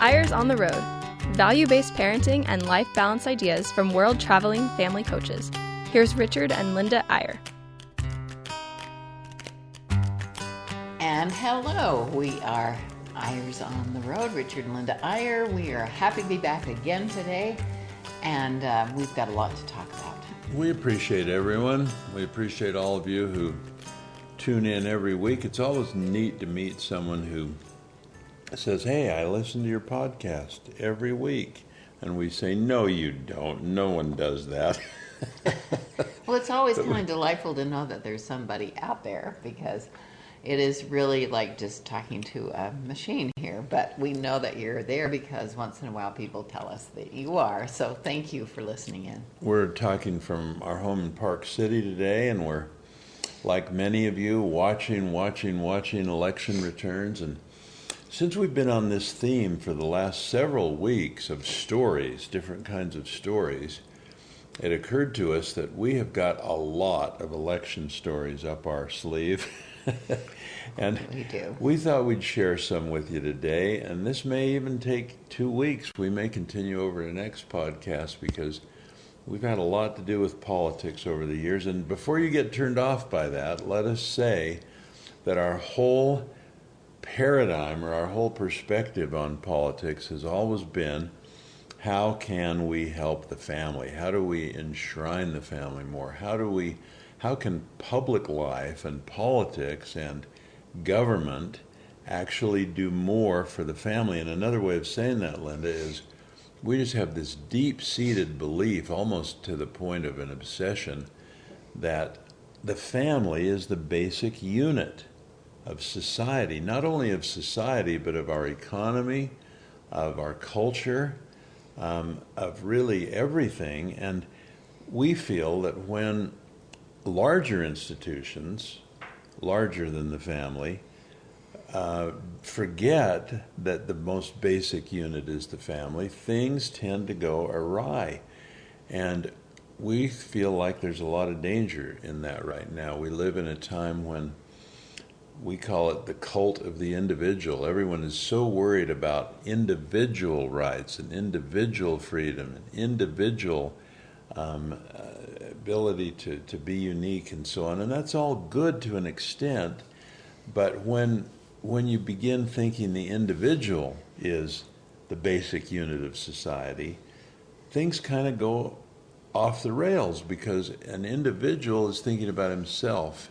Eyres on the Road value based parenting and life balance ideas from world traveling family coaches. Here's Richard and Linda Eyre. And hello, we are Eyres on the Road, Richard and Linda Eyre. We are happy to be back again today, and uh, we've got a lot to talk about. We appreciate everyone. We appreciate all of you who tune in every week. It's always neat to meet someone who says, Hey, I listen to your podcast every week. And we say, No, you don't. No one does that. well, it's always kind of delightful to know that there's somebody out there because it is really like just talking to a machine here. But we know that you're there because once in a while people tell us that you are. So thank you for listening in. We're talking from our home in Park City today, and we're, like many of you, watching, watching, watching election returns and since we've been on this theme for the last several weeks of stories, different kinds of stories, it occurred to us that we have got a lot of election stories up our sleeve. and we do. We thought we'd share some with you today, and this may even take two weeks. We may continue over the next podcast because we've had a lot to do with politics over the years. And before you get turned off by that, let us say that our whole paradigm or our whole perspective on politics has always been how can we help the family? How do we enshrine the family more? How do we how can public life and politics and government actually do more for the family? And another way of saying that, Linda, is we just have this deep seated belief, almost to the point of an obsession, that the family is the basic unit of society, not only of society, but of our economy, of our culture, um, of really everything. And we feel that when larger institutions, larger than the family, uh, forget that the most basic unit is the family, things tend to go awry. And we feel like there's a lot of danger in that right now. We live in a time when we call it the cult of the individual. Everyone is so worried about individual rights and individual freedom and individual um, ability to, to be unique and so on. And that's all good to an extent. But when, when you begin thinking the individual is the basic unit of society, things kind of go off the rails because an individual is thinking about himself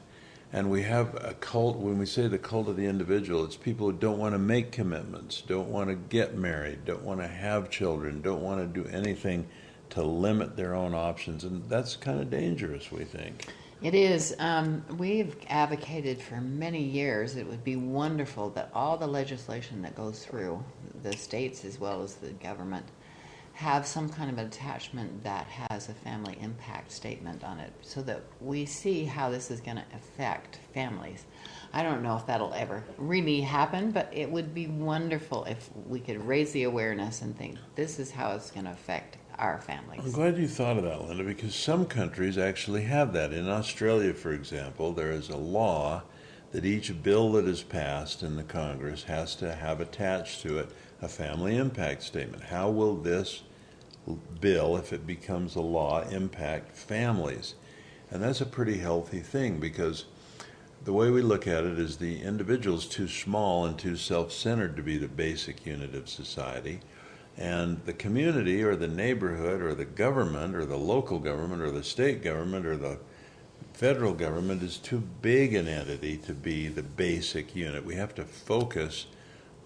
and we have a cult, when we say the cult of the individual, it's people who don't want to make commitments, don't want to get married, don't want to have children, don't want to do anything to limit their own options. And that's kind of dangerous, we think. It is. Um, we've advocated for many years. It would be wonderful that all the legislation that goes through the states as well as the government have some kind of attachment that has a family impact statement on it so that we see how this is going to affect families. I don't know if that'll ever really happen, but it would be wonderful if we could raise the awareness and think this is how it's going to affect our families. I'm glad you thought of that, Linda, because some countries actually have that. In Australia, for example, there is a law that each bill that is passed in the Congress has to have attached to it a family impact statement. How will this bill, if it becomes a law, impact families? And that's a pretty healthy thing because the way we look at it is the individual is too small and too self centered to be the basic unit of society. And the community or the neighborhood or the government or the local government or the state government or the federal government is too big an entity to be the basic unit. We have to focus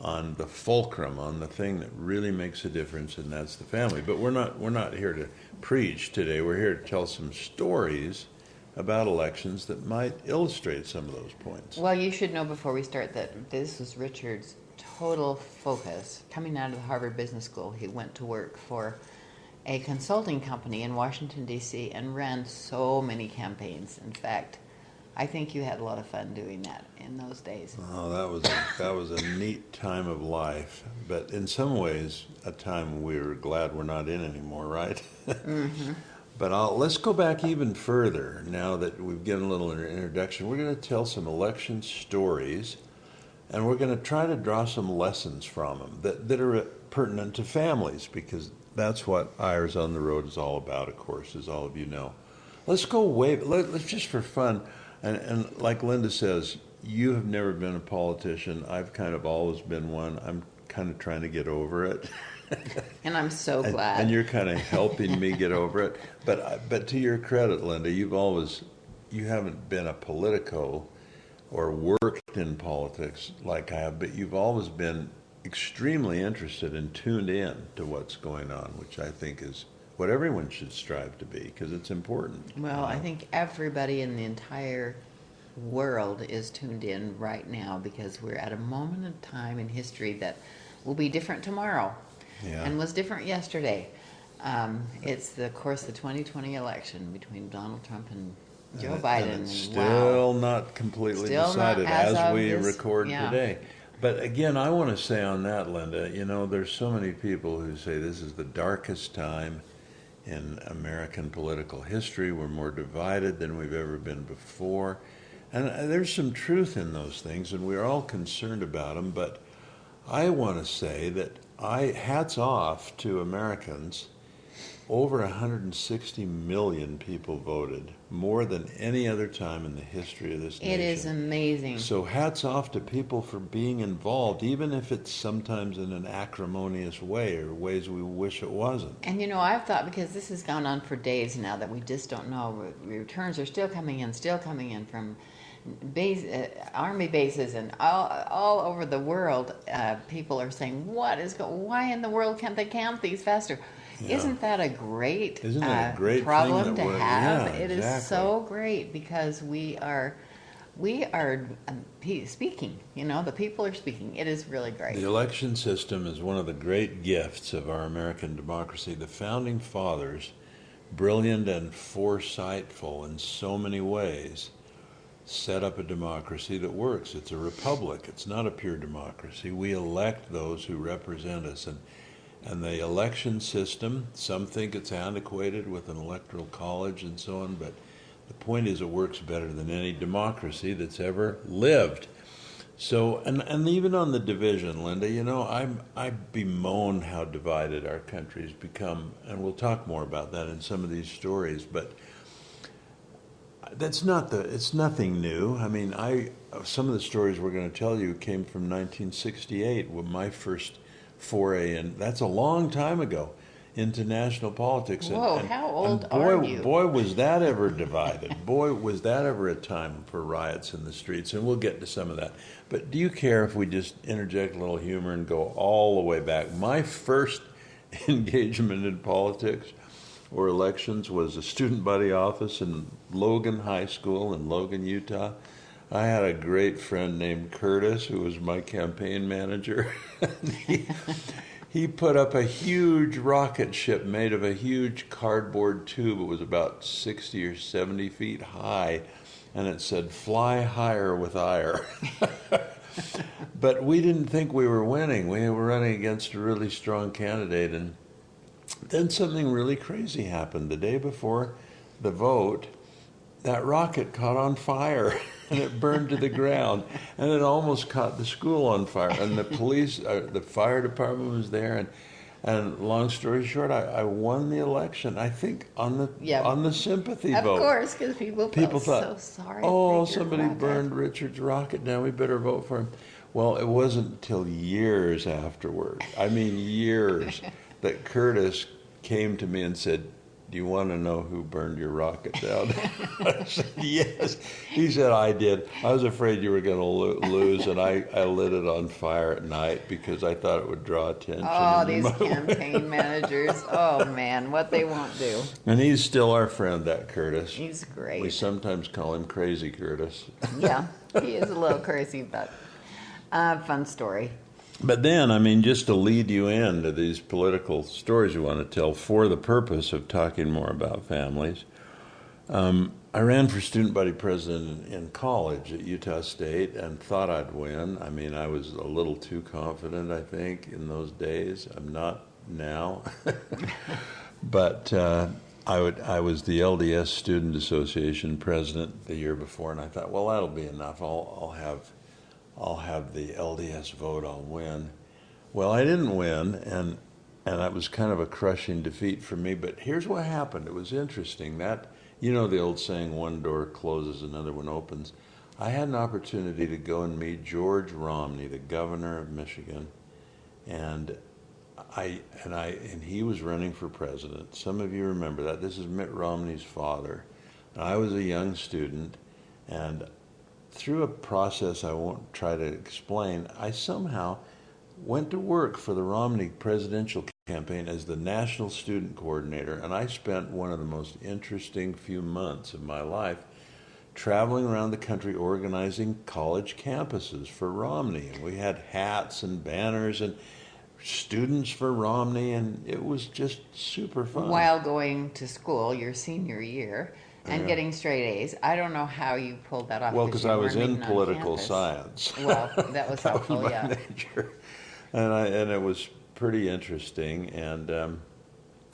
on the fulcrum, on the thing that really makes a difference, and that's the family. But we're not we're not here to preach today. We're here to tell some stories about elections that might illustrate some of those points. Well, you should know before we start that this was Richard's total focus. Coming out of the Harvard Business School, he went to work for a consulting company in Washington D.C. and ran so many campaigns. In fact I think you had a lot of fun doing that in those days. Oh, that was a, that was a neat time of life, but in some ways, a time we are glad we're not in anymore, right? Mm-hmm. but I'll, let's go back even further now that we've given a little introduction. We're going to tell some election stories, and we're going to try to draw some lessons from them that, that are pertinent to families because that's what Eyres on the Road is all about, of course, as all of you know. Let's go way, let, us just for fun, and, and like Linda says, you have never been a politician. I've kind of always been one. I'm kind of trying to get over it. and I'm so glad. And, and you're kind of helping me get over it. But uh, but to your credit, Linda, you've always you haven't been a politico or worked in politics like I have, but you've always been extremely interested and tuned in to what's going on, which I think is what everyone should strive to be because it's important. Well, I think everybody in the entire world is tuned in right now because we're at a moment of time in history that will be different tomorrow yeah. and was different yesterday. Um, it's the, of course the 2020 election between Donald Trump and Joe and, Biden. And still wow. not completely still decided not as, as we this, record yeah. today. But again, I want to say on that, Linda, you know, there's so many people who say this is the darkest time in American political history. We're more divided than we've ever been before. And uh, there's some truth in those things, and we're all concerned about them. But I want to say that I hats off to Americans over 160 million people voted, more than any other time in the history of this nation. It is amazing. So hats off to people for being involved, even if it's sometimes in an acrimonious way or ways we wish it wasn't. And you know, I've thought because this has gone on for days now that we just don't know. Returns are still coming in, still coming in from base, uh, army bases and all, all over the world. Uh, people are saying, "What is? Go- why in the world can't they count these faster?" Yeah. Isn't that a great, Isn't that a uh, great problem to have? Yeah, it exactly. is so great because we are we are um, speaking. You know, the people are speaking. It is really great. The election system is one of the great gifts of our American democracy. The founding fathers, brilliant and foresightful in so many ways, set up a democracy that works. It's a republic. It's not a pure democracy. We elect those who represent us, and and the election system, some think it's antiquated with an electoral college and so on, but the point is it works better than any democracy that's ever lived. So, and, and even on the division, Linda, you know, I, I bemoan how divided our country's become, and we'll talk more about that in some of these stories, but that's not the, it's nothing new. I mean, I, some of the stories we're going to tell you came from 1968, when my first foray, and that's a long time ago into national politics. Whoa, and, how old and boy, are you? Boy, was that ever divided. boy, was that ever a time for riots in the streets, and we'll get to some of that. But do you care if we just interject a little humor and go all the way back? My first engagement in politics or elections was a student body office in Logan High School in Logan, Utah. I had a great friend named Curtis who was my campaign manager. he, he put up a huge rocket ship made of a huge cardboard tube. It was about 60 or 70 feet high, and it said, Fly higher with Eyre. but we didn't think we were winning. We were running against a really strong candidate, and then something really crazy happened. The day before the vote, that rocket caught on fire. and it burned to the ground. And it almost caught the school on fire. And the police, uh, the fire department was there. And, and long story short, I, I won the election. I think on the yep. on the sympathy of vote. Of course, because people people thought, so sorry. Oh, somebody rocket. burned Richard's rocket down. We better vote for him. Well, it wasn't until years afterward. I mean, years that Curtis came to me and said, do you want to know who burned your rocket down? I said, yes. He said, I did. I was afraid you were going to lo- lose, and I, I lit it on fire at night because I thought it would draw attention. Oh, these campaign managers. Oh, man, what they won't do. And he's still our friend, that Curtis. He's great. We sometimes call him Crazy Curtis. yeah, he is a little crazy, but uh, fun story. But then, I mean, just to lead you into these political stories you want to tell for the purpose of talking more about families, um, I ran for student body president in college at Utah State and thought I'd win. I mean, I was a little too confident, I think, in those days. I'm not now. but uh, I, would, I was the LDS Student Association president the year before, and I thought, well, that'll be enough. I'll, I'll have I'll have the LDS vote, I'll win. Well, I didn't win, and and that was kind of a crushing defeat for me. But here's what happened. It was interesting that you know the old saying, "One door closes, another one opens." I had an opportunity to go and meet George Romney, the governor of Michigan, and I and I and he was running for president. Some of you remember that. This is Mitt Romney's father. And I was a young student, and through a process I won't try to explain, I somehow went to work for the Romney presidential campaign as the national student coordinator, and I spent one of the most interesting few months of my life traveling around the country organizing college campuses for Romney. And we had hats and banners and students for Romney, and it was just super fun. While going to school your senior year and getting straight A's, I don't know how you pulled that off. Well, because I was in political science. Well, that was helpful, my yeah. major. And I and it was pretty interesting. And um,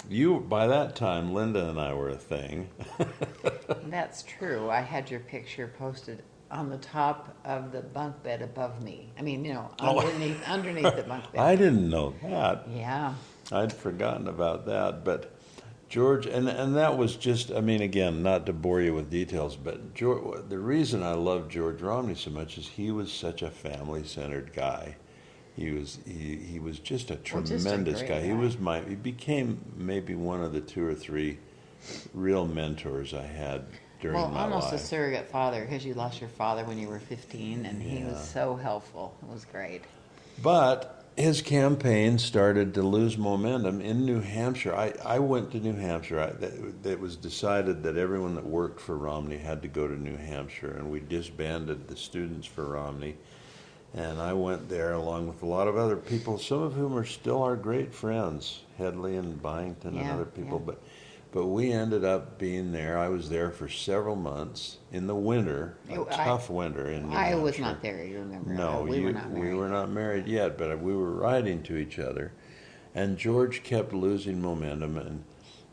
you by that time, Linda and I were a thing. That's true. I had your picture posted on the top of the bunk bed above me. I mean, you know, Oh. underneath underneath the bunk bed. I didn't know that. yeah. I'd forgotten about that, but George, and and that was just, I mean, again, not to bore you with details, but George, the reason I love George Romney so much is he was such a family-centered guy. He was he, he was just a Well, just a tremendous guy. He was my he became maybe one of the two or three real mentors I had during Well, my almost a surrogate father because you lost your father when you were 15, and he was so helpful. It was great. But his campaign started to lose momentum in New Hampshire. I, I went to New Hampshire. I, that, it was decided that everyone that worked for Romney had to go to New Hampshire, and we disbanded the students for Romney. And I went there along with a lot of other people, some of whom are still our great friends, Headley and Byington and other people. yeah. But but we ended up being there. I was there for several months in the winter, a You- I- tough winter in New I was not there. You remember? No, we you, were not married. we were not married yet, but we were writing to each other, and George kept losing momentum. And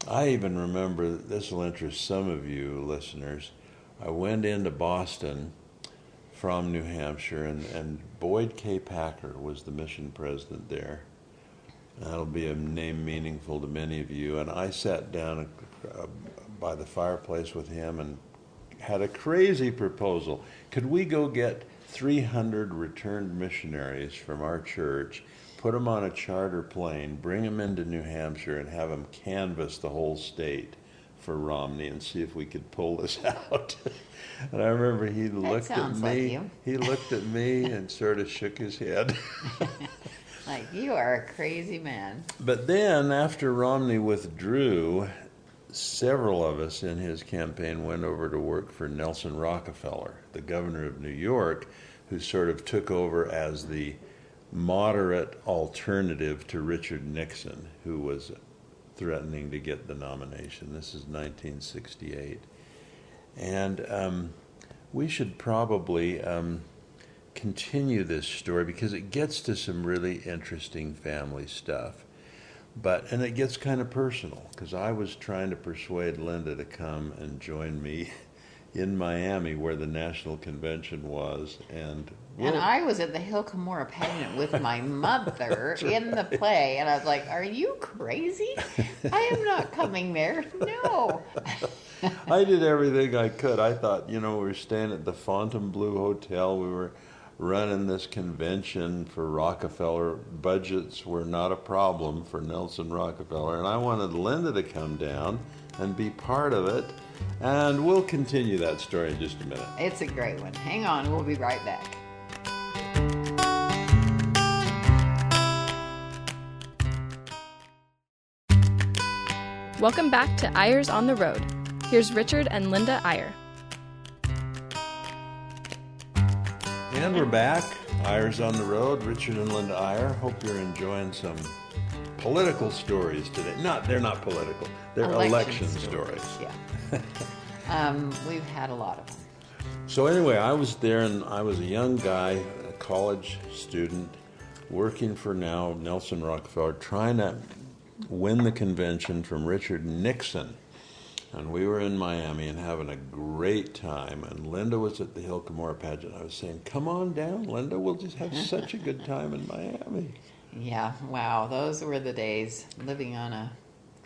I even remember this will interest some of you listeners. I went into Boston from New Hampshire, and, and Boyd K. Packer was the mission president there. That'll be a name meaningful to many of you. And I sat down uh, by the fireplace with him and had a crazy proposal. Could we go get 300 returned missionaries from our church, put them on a charter plane, bring them into New Hampshire, and have them canvass the whole state for Romney and see if we could pull this out? and I remember he looked at like me. you. He looked at me and sort of shook his head. Like you are a crazy man. But then, after Romney withdrew, several of us in his campaign went over to work for Nelson Rockefeller, the governor of New York, who sort of took over as the moderate alternative to Richard Nixon, who was threatening to get the nomination. This is 1968. And um, we should probably um, continue this story because it gets to some really interesting family stuff. But and it gets kind of personal because I was trying to persuade Linda to come and join me in Miami where the national convention was, and And I was at the Hill Cumorah pageant with my mother in the play, and I was like, "Are you crazy? I am not coming there. No." I did everything I could. I thought, you know, we were staying at the Fontainebleau Hotel. We were running this convention for Rockefeller. Budgets were not a problem for Nelson Rockefeller. And I wanted Linda to come down and be part of it. And we'll continue that story in just a minute. It's a great one. Hang on, we'll be right back. Welcome back to Eyres on the Road. Here's Richard and Linda Eyre. And we're back. Eyres on the road. Richard and Linda Eyre. Hope you're enjoying some political stories today. Not, they're not political. They're election, stories. Yeah. um, we've had a lot of them. So anyway, I was there, and I was a young guy, a college student, working for now Nelson Rockefeller, trying to win the convention from Richard Nixon, and we were in Miami and having a great time. And Linda was at the Hill Cumorah pageant. I was saying, "Come on down, Linda. We'll just have such a good time in Miami." Yeah, wow, those were the days living on a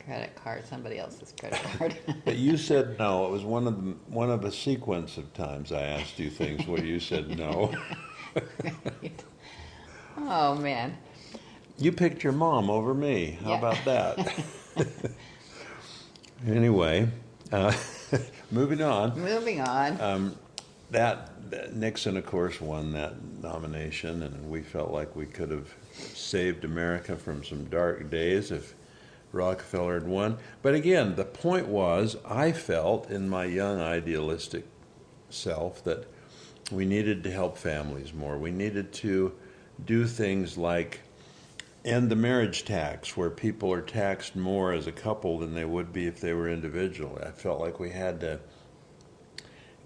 credit card, somebody else's credit card. But you said no. It was one of the, one of a sequence of times I asked you things where you said no. oh man, You picked your mom over me. How Yeah. about that? Anyway, uh, moving on. moving on. Um, that, that Nixon, of course, won that nomination, and we felt like we could have saved America from some dark days if Rockefeller had won. But again, the point was, I felt in my young idealistic self that we needed to help families more. We needed to do things like end the marriage tax, where people are taxed more as a couple than they would be if they were individual. I felt like we had to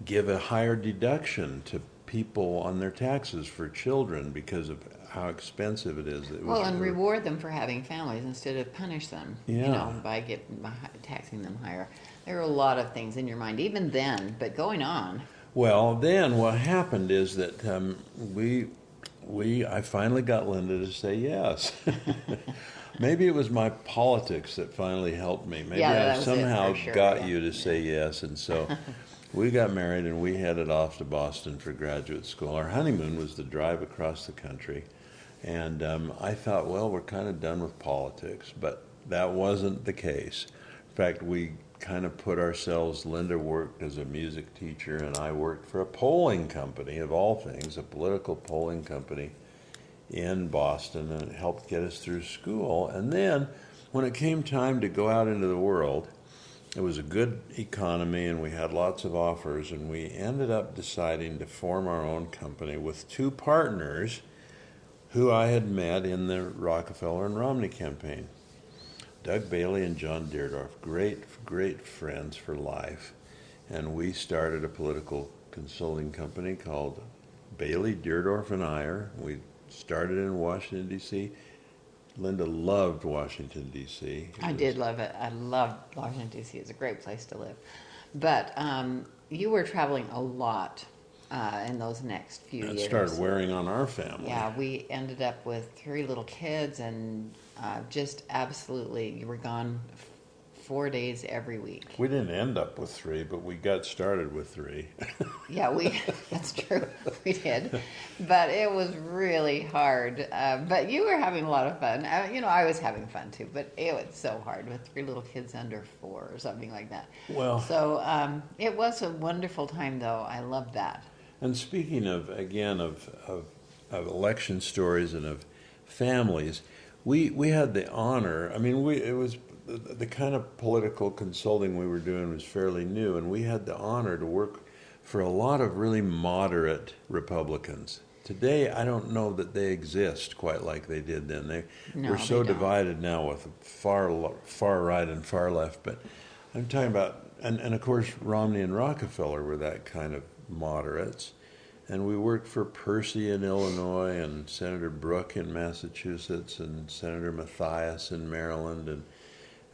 give a higher deduction to people on their taxes for children because of how expensive it is. It well, and reward them for having families instead of punish them. You know, by get by taxing them higher. There are a lot of things in your mind, even then. But going on, Well, then what happened is that um, we, we, I finally got Linda to say yes. Maybe it was my politics that finally helped me. Maybe Yeah, I somehow sure, got yeah. you to say yes, and so we got married and we headed off to Boston for graduate school. Our honeymoon was the drive across the country, and um, I thought, well, we're kind of done with politics, but that wasn't the case. In fact, we kind of put ourselves. Linda worked as a music teacher, and I worked for a polling company, of all things, a political polling company in Boston, and it helped get us through school. And then, when it came time to go out into the world, it was a good economy, and we had lots of offers, and we ended up deciding to form our own company with two partners who I had met in the Rockefeller and Romney campaign. Doug Bailey and John Deardourff, great, great friends for life. And we started a political consulting company called Bailey, Deardourff, and Eyre. We started in Washington, D.C. Linda loved Washington, D.C. I was- did love it. I loved Washington D.C. It's a great place to live. But um, you were traveling a lot uh, in those next few It years. started wearing on our family. Yeah, we ended up with three little kids and uh, just absolutely, you were gone f- four days every week. We didn't end up with three, but we got started with three. Yeah, we, that's true, we did. But it was really hard. Uh, but you were having a lot of fun. Uh, you know, I was having fun too, but it was so hard with three little kids under four or something like that. Well- so um, it was a wonderful time though. I loved that. And speaking of again of, of of election stories and of families, we we had the honor. I mean, we it was the, the kind of political consulting we were doing was fairly new, and we had the honor to work for a lot of really moderate Republicans. Today, I don't know that they exist quite like they did then. They No, we're so divided now with far far right and far left, but I'm talking about, and, and of course, Romney and Rockefeller were that kind of moderates. And we worked for Percy in Illinois, and Senator Brooke in Massachusetts, and Senator Mathias in Maryland. And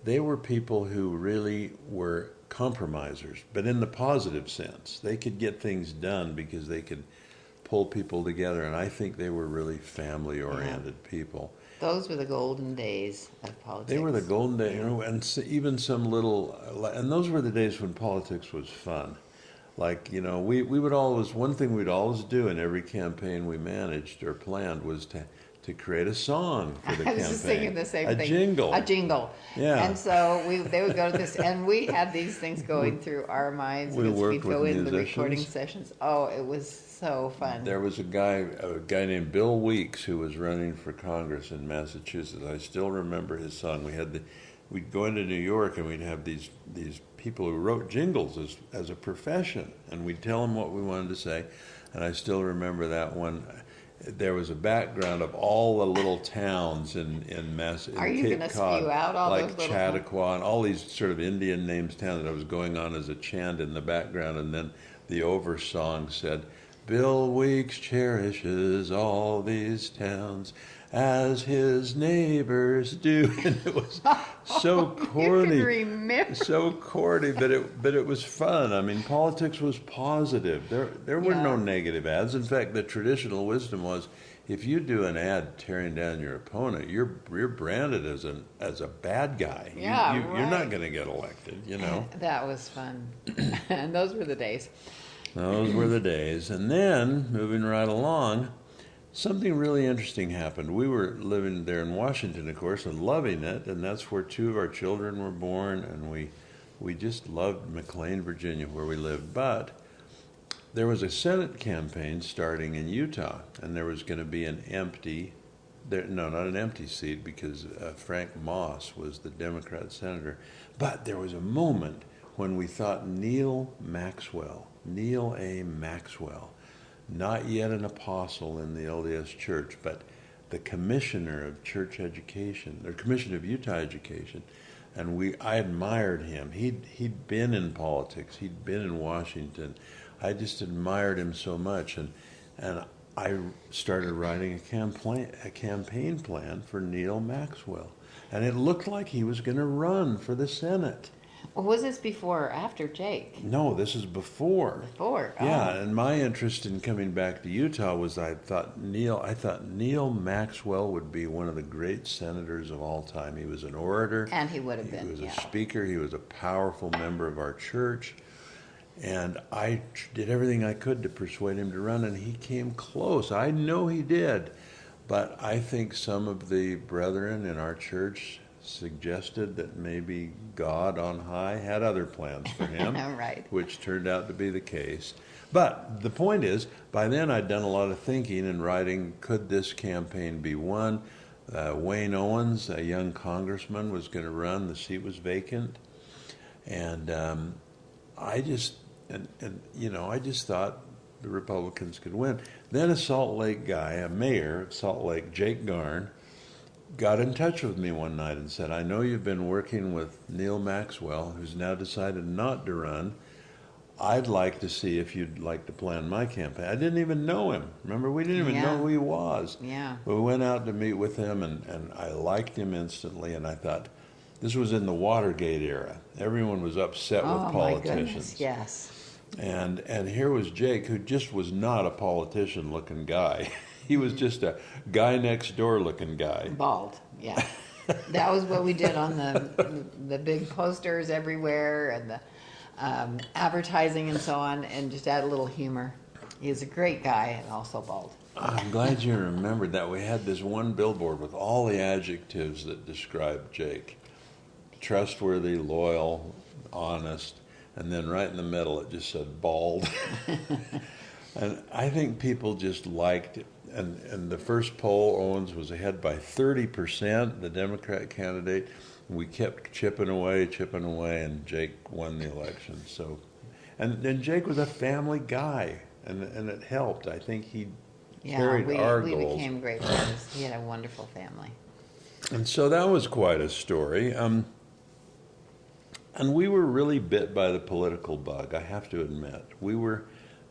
they were people who really were compromisers, but in the positive sense. They could get things done because they could pull people together. And I think they were really family oriented people. Those were the golden days of politics. They were the golden days, you know, and even some little, and those were the days when politics was fun. Like, you know, we, we would always, one thing we'd always do in every campaign we managed or planned was to, to create a song for the I campaign. was just thinking the same a thing. jingle. A jingle. Yeah. And so we they would go to this, and we had these things going through our minds. We because we'd go in the recording sessions. Oh, it was so fun. There was a guy, a guy named Bill Weeks, who was running for Congress in Massachusetts. I still remember his song. We had the, we'd go into New York and we'd have these these people who wrote jingles as as a profession, and we'd tell them what we wanted to say. And I still remember that one. There was a background of all the little towns in in Mass. in Are you gonna Cod, spew out all like those little Chautauqua and all these sort of Indian names towns that I was going on as a chant in the background, and then the over song said, "Bill Weeks cherishes all these towns," as his neighbors do. And it was so You corny. so corny, but it but it was fun. I mean, politics was positive. There there were no negative ads. In fact, the traditional wisdom was, if you do an ad tearing down your opponent, you're you're branded as an as a bad guy. You- Yeah, you, You're not going to get elected. You know. That was fun. and those were the days. Those were the days. And then, moving right along, something really interesting happened. We were living there in Washington, of course, and loving it, and that's where two of our children were born, and we we just loved McLean, Virginia, where we lived. But there was a Senate campaign starting in Utah, and there was going to be an empty there, no, not an empty seat because uh, Frank Moss was the Democrat senator. But there was a moment when we thought Neal Maxwell, Neal A. Maxwell, not yet an apostle in the LDS Church, but the commissioner of church education, or commissioner of Utah education, and we I admired him. He'd he'd been in politics. He'd been in Washington. I just admired him so much, and and I started writing a campaign a campaign plan for Neal Maxwell, and it looked like he was going to run for the Senate. Well, was this before or after Jake? No, this is before. Before. oh. Yeah, and my interest in coming back to Utah was I thought Neal I thought Neal Maxwell would be one of the great senators of all time. He was an orator. And he would have been. He was yeah. a speaker. He was a powerful member of our church. And I did everything I could to persuade him to run, and he came close. I know he did. But I think some of the brethren in our church suggested that maybe God on high had other plans for him, Right. which turned out to be the case. But the point is, by then I'd done a lot of thinking and writing could this campaign be won? Uh, Wayne Owens, a young congressman, was going to run, the seat was vacant. And um, I just, and, and you know, I just thought the Republicans could win. Then a Salt Lake guy, a mayor of Salt Lake, Jake Garn, got in touch with me one night and said, I know you've been working with Neal Maxwell, who's now decided not to run. I'd like to see if you'd like to plan my campaign. I didn't even know him. Remember, we didn't even Yeah. know who he was. Yeah. We went out to meet with him, and, and I liked him instantly, and I thought, this was in the Watergate era. Everyone was upset oh, with my politicians. goodness. Yes. And and here was Jake, who just was not a politician looking guy. he was just a guy next door looking guy. Bald. Yeah. that was what we did on the the big posters everywhere and the um, advertising and so on, and just add a little humor. He was a great guy and also bald. I'm glad you remembered that. We had this one billboard with all the adjectives that described Jake trustworthy, loyal, honest, and then right in the middle it just said bald. and I think people just liked it. And, and the first poll, Owens was ahead by 30%, the Democrat candidate. We kept chipping away, chipping away, and Jake won the election. So, and, and Jake was a family guy, and, and it helped. I think he Yeah, carried we, our we goals. became great friends. He had a wonderful family. And so that was quite a story. Um, and we were really bit by the political bug, I have to admit. We were,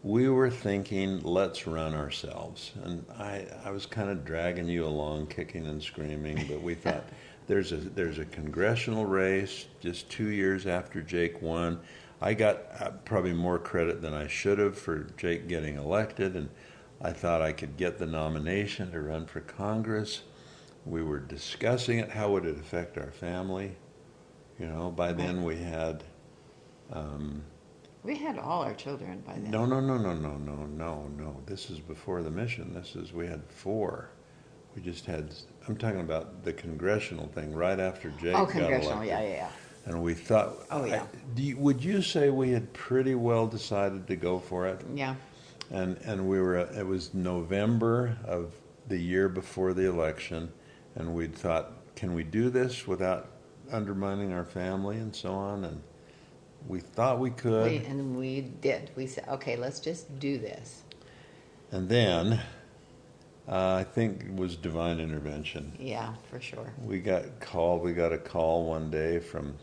we were thinking, let's run ourselves. And I, I was kind of dragging you along, kicking and screaming, but we thought there's a, there's a congressional race just two years after Jake won. I got uh, probably more credit than I should have for Jake getting elected, and I thought I could get the nomination to run for Congress. We were discussing it. How would it affect our family? You know, by then we had. Um, We had all our children by then. no, no, no, no, no, no, no, no. This is before the mission. This is we had four. We just had. I'm talking about the congressional thing right after Jake oh, got congressional. elected. Yeah, yeah, yeah. And we thought. Oh, yeah. I- do you, would you say we had pretty well decided to go for it? Yeah. And and we were. It was November of the year before the election, and we'd thought, can we do this without undermining our family and so on? And we thought we could. We, and we did. We said, okay, let's just do this. And then, uh, I think it was divine intervention. Yeah, for sure. We got called. We got a call one day from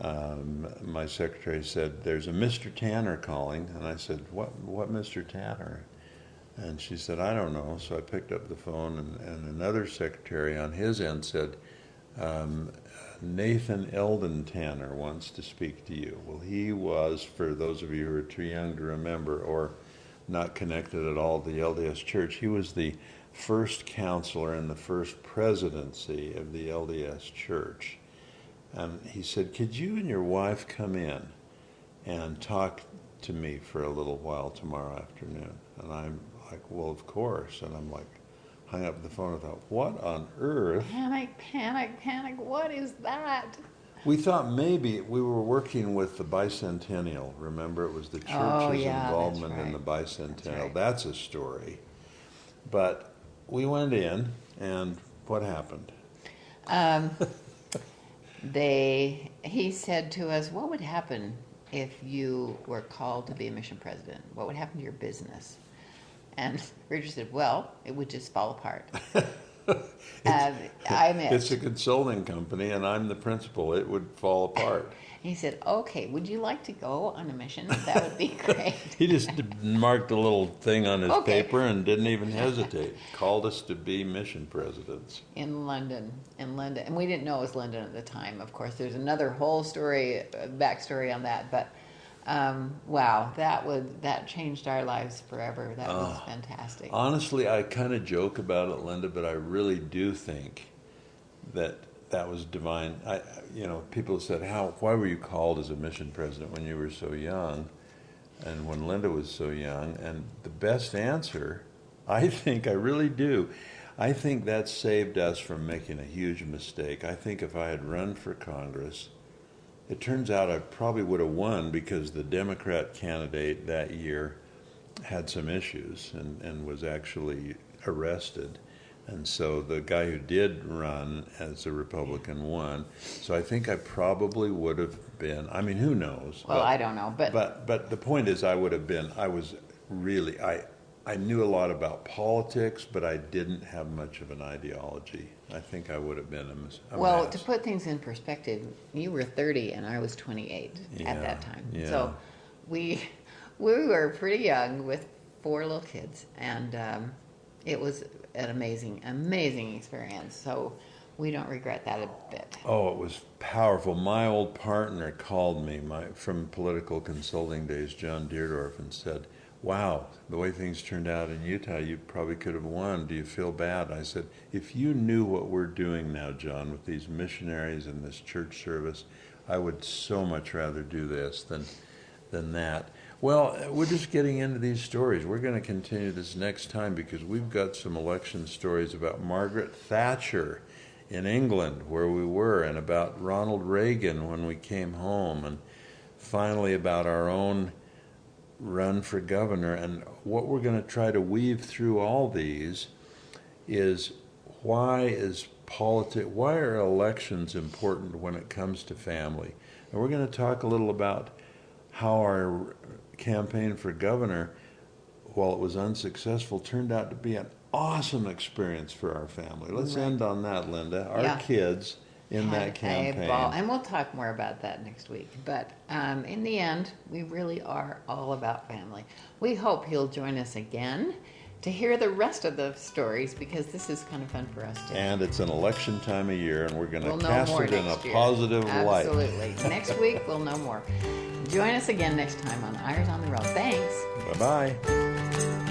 um, my secretary said, "There's a Mr. Tanner calling," and I said, "What? What Mr. Tanner?" And she said, I don't know. So I picked up the phone, and, and another secretary on his end said, um, Nathan Eldon Tanner wants to speak to you. Well, he was, for those of you who are too young to remember or not connected at all to the LDS Church, he was the first counselor in the first presidency of the LDS Church. And he said, Could you and your wife come in and talk to me for a little while tomorrow afternoon? And I'm like, Well, of course. And I'm like, hung up the phone and thought, What on earth? Panic, panic, panic. What is that? We thought maybe we were working with the bicentennial. Remember, it was the church's Oh, yeah, that's involvement in the bicentennial. right. That's a story. But we went in, and what happened? Um, they, he said to us, "What would happen if you were called to be a mission president? What would happen to your business?" And Richard said, "Well, it would just fall apart." um, I mean, It's a consulting company, and I'm the principal. It would fall apart. he said, "Okay, would you like to go on a mission? That would be great." He just marked a little thing on his Okay. paper and didn't even hesitate. Called us to be mission presidents. in London, in London, and we didn't know it was London at the time. Of course, there's another whole story, uh, backstory on that. But um, wow, that would that changed our lives forever. That was fantastic. Honestly, I kind of joke about it, Linda, but I really do think that that was divine. I, you know, people said, "How? Why were you called as a mission president when you were so young?" And when Linda was so young, and the best answer, I think, I really do, I think that saved us from making a huge mistake. I think if I had run for Congress, it turns out I probably would have won because the Democrat candidate that year had some issues and, and was actually arrested. And so the guy who did run as a Republican won. So I think I probably would have been. I mean, who knows? well, But- I don't know, but, but but the point is, I would have been. I was really. I I knew a lot about politics, but I didn't have much of an ideology. I think I would have been a, mis- a well, mess. to put things in perspective, you were 30 and I was 28 Yeah, at that time. yeah. So we we were pretty young with four little kids, and um, it was an amazing, amazing experience. So we don't regret that a bit. Oh, it was powerful. My old partner called me my, from political consulting days, John Deardourff, and said, Wow, the way things turned out in Utah, you probably could have won. Do you feel bad? I said, If you knew what we're doing now, John, with these missionaries and this church service, I would so much rather do this than, than that. Well, we're just getting into these stories. We're going to continue this next time because we've got some election stories about Margaret Thatcher in England, where we were, and about Ronald Reagan when we came home, and finally about our own run for governor. And what we're going to try to weave through all these is why is politics, why are elections important when it comes to family? And we're going to talk a little about how our campaign for governor, while it was unsuccessful, turned out to be an awesome experience for our family. Let's end on that, Linda. Our Yeah. kids in that campaign. ball, and we'll talk more about that next week. But um, in the end, we really are all about family. We hope you'll join us again to hear the rest of the stories because this is kind of fun for us too. And it's an election time of year, and we're going to We'll cast it in a year. positive light. Absolutely. next week, we'll know more. Join us again next time on Eyres on the Road. Thanks. Bye bye.